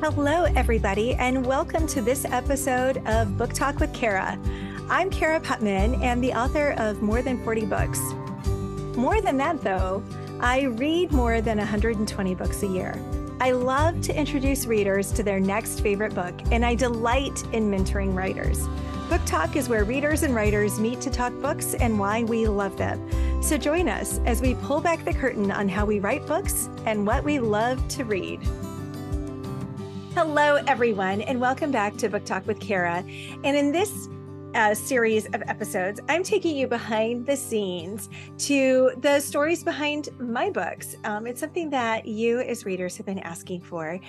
Hello, everybody, and welcome to this episode of Book Talk with Cara. I'm Cara Putman and the author of more than 40 books. More than that, though, I read more than 120 books a year. I love to introduce readers to their next favorite book, and I delight in mentoring writers. Book Talk is where readers and writers meet to talk books and why we love them. So join us as we pull back the curtain on how we write books and what we love to read. Hello, everyone, and welcome back to Book Talk with Cara. And in this uh, series of episodes, I'm taking you behind the scenes to the stories behind my books. Um, it's something that you, as readers, have been asking for.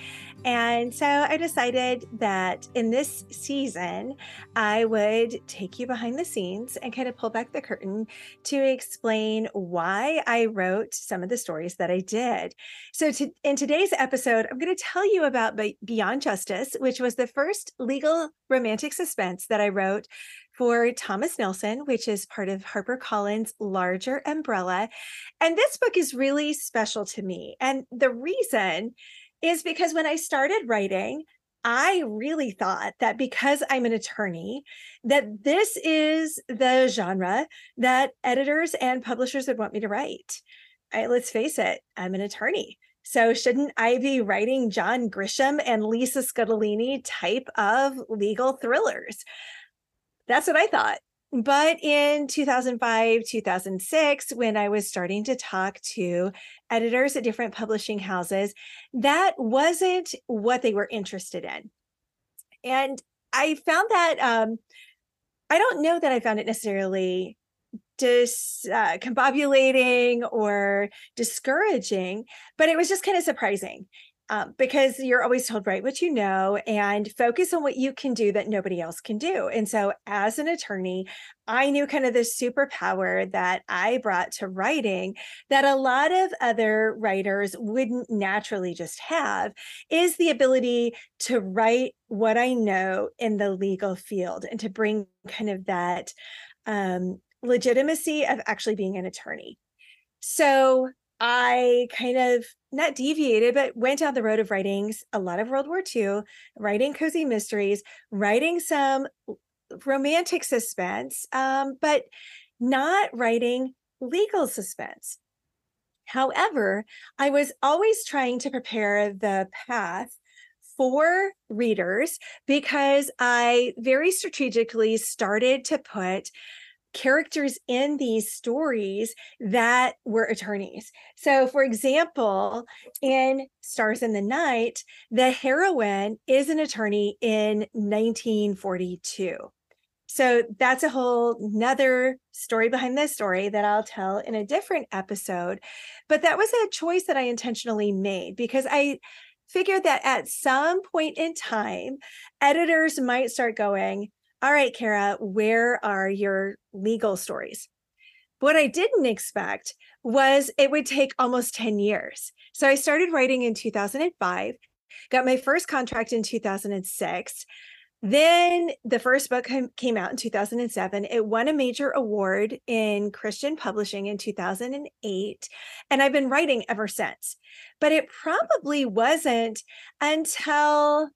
And so I decided that in this season, I would take you behind the scenes and kind of pull back the curtain to explain why I wrote some of the stories that I did. So, to, in today's episode, I'm going to tell you about Beyond Justice, which was the first legal romantic suspense that I wrote for Thomas Nelson, which is part of HarperCollins' larger umbrella. And this book is really special to me. And the reason is because when I started writing, I really thought that because I'm an attorney, that this is the genre that editors and publishers would want me to write. I, let's face it, I'm an attorney. So shouldn't I be writing John Grisham and Lisa Scottoline type of legal thrillers? That's what I thought. But in 2005, 2006, when I was starting to talk to editors at different publishing houses, that wasn't what they were interested in. And I found that um, I don't know that I found it necessarily discombobulating uh, or discouraging, but it was just kind of surprising um, because you're always told write what you know and focus on what you can do that nobody else can do. And so as an attorney i knew kind of the superpower that i brought to writing that a lot of other writers wouldn't naturally just have is the ability to write what i know in the legal field and to bring kind of that um, legitimacy of actually being an attorney. So I kind of not deviated, but went down the road of writing a lot of World War II, writing cozy mysteries, writing some romantic suspense, um, but not writing legal suspense. However, I was always trying to prepare the path for readers because I very strategically started to put characters in these stories that were attorneys. So, for example, in Stars in the Night, the heroine is an attorney in 1942. So that's a whole nother story behind this story that I'll tell in a different episode. But that was a choice that I intentionally made because I figured that at some point in time, editors might start going, all right, Cara, where are your legal stories? What I didn't expect was it would take almost 10 years. So I started writing in 2005, got my first contract in 2006. Then the first book came out in 2007. It won a major award in Christian publishing in 2008. And I've been writing ever since. But it probably wasn't until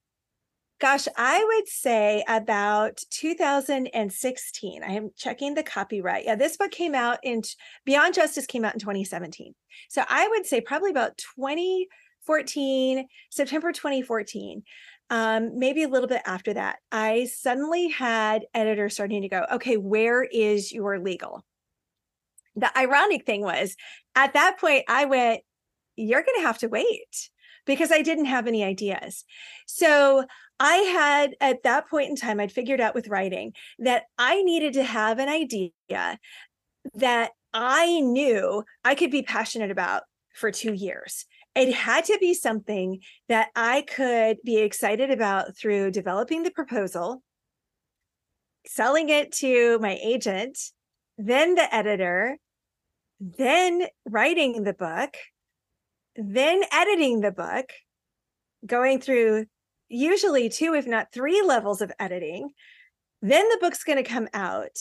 Gosh, I would say about 2016. I am checking the copyright. Yeah, this book came out in Beyond Justice came out in 2017. So I would say probably about 2014, September 2014. Um, maybe a little bit after that, I suddenly had editors starting to go, okay, where is your legal? The ironic thing was at that point, I went, you're going to have to wait because I didn't have any ideas. So I had at that point in time, I'd figured out with writing that I needed to have an idea that I knew I could be passionate about for two years. It had to be something that I could be excited about through developing the proposal, selling it to my agent, then the editor, then writing the book, then editing the book, going through usually two, if not three levels of editing. Then the book's going to come out.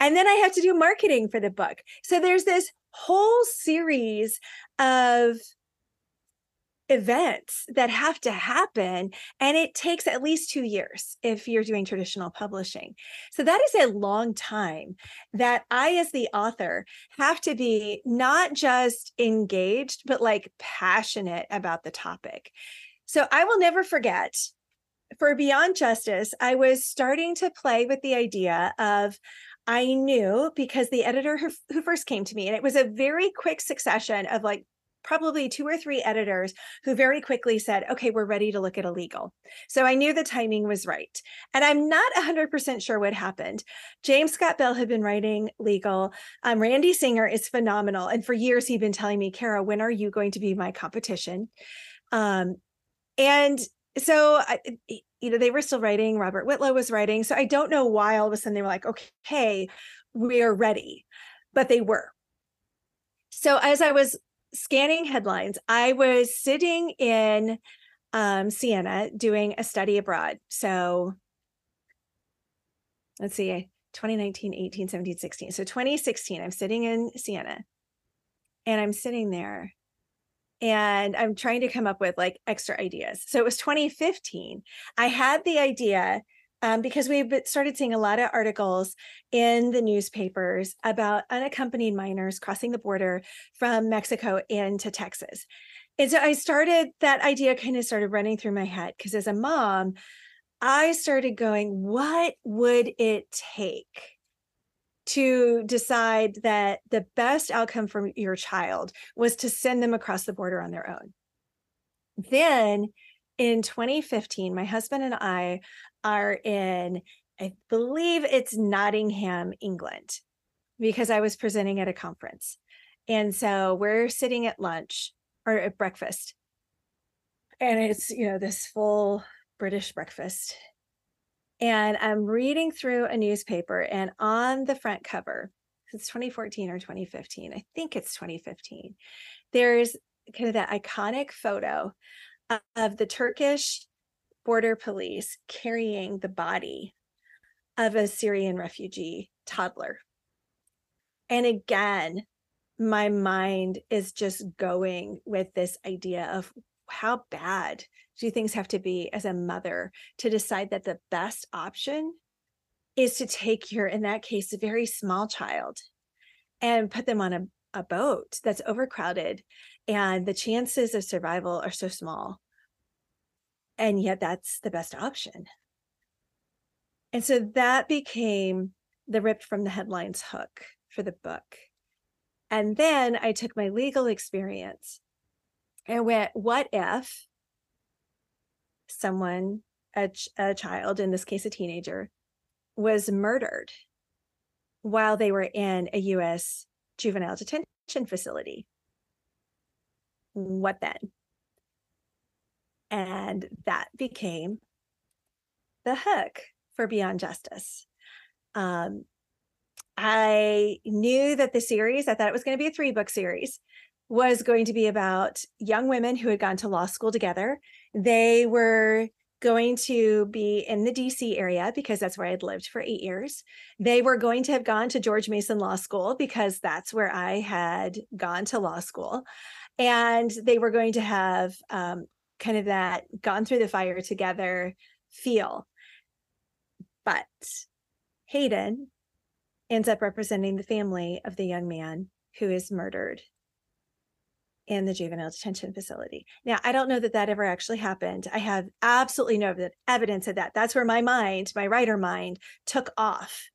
And then I have to do marketing for the book. So there's this whole series of events that have to happen and it takes at least 2 years if you're doing traditional publishing. So that is a long time that I as the author have to be not just engaged but like passionate about the topic. So I will never forget for Beyond Justice, I was starting to play with the idea of I knew because the editor who, who first came to me, and it was a very quick succession of like probably two or three editors who very quickly said, okay, we're ready to look at illegal. So I knew the timing was right. And I'm not 100% sure what happened. James Scott Bell had been writing legal. Um, Randy Singer is phenomenal. And for years, he'd been telling me, Cara, when are you going to be my competition? Um, and so I, you know they were still writing robert whitlow was writing so i don't know why all of a sudden they were like okay we are ready but they were so as i was scanning headlines, I was sitting in um, Siena doing a study abroad. So let's see, 2019, 18, 17, 16. So 2016, I'm sitting in Siena and I'm sitting there and I'm trying to come up with like extra ideas. So it was 2015. I had the idea um, because we've started seeing a lot of articles in the newspapers about unaccompanied minors crossing the border from Mexico into Texas. And so I started that idea kind of started running through my head because as a mom, I started going, what would it take to decide that the best outcome for your child was to send them across the border on their own? Then in 2015, my husband and I are in, I believe it's Nottingham, England, because I was presenting at a conference. And so we're sitting at lunch or at breakfast. And it's, you know, this full British breakfast. And I'm reading through a newspaper, and on the front cover, it's 2014 or 2015, I think it's 2015, there's kind of that iconic photo of the Turkish border police carrying the body of a Syrian refugee toddler. And again, my mind is just going with this idea of how bad do things have to be as a mother to decide that the best option is to take your, in that case, a very small child and put them on a, a boat that's overcrowded and the chances of survival are so small and yet that's the best option. And so that became the ripped from the headlines hook for the book. And then I took my legal experience and went, what if someone, a, a child, in this case, a teenager, was murdered while they were in a US juvenile detention facility? What then? And that became the hook for Beyond Justice. Um, I knew that the series, I thought it was going to be a three book series, was going to be about young women who had gone to law school together. They were going to be in the DC area because that's where I'd lived for eight years. They were going to have gone to George Mason Law School because that's where I had gone to law school. And they were going to have um, kind of that gone through the fire together feel. But Hayden ends up representing the family of the young man who is murdered in the juvenile detention facility. Now, I don't know that that ever actually happened. I have absolutely no evidence of that. That's where my mind, my writer mind, took off.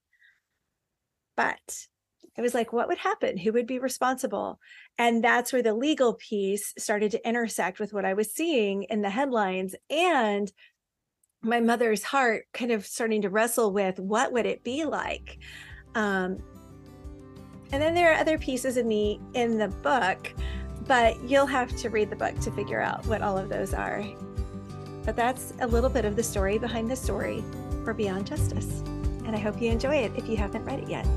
But it was like, what would happen? Who would be responsible? And that's where the legal piece started to intersect with what I was seeing in the headlines and my mother's heart kind of starting to wrestle with what would it be like? Um, and then there are other pieces in the in the book, but you'll have to read the book to figure out what all of those are. But that's a little bit of the story behind the story for Beyond Justice. And I hope you enjoy it if you haven't read it yet.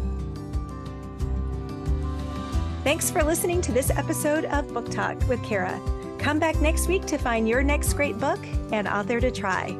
Thanks for listening to this episode of Book Talk with Cara. Come back next week to find your next great book and author to try.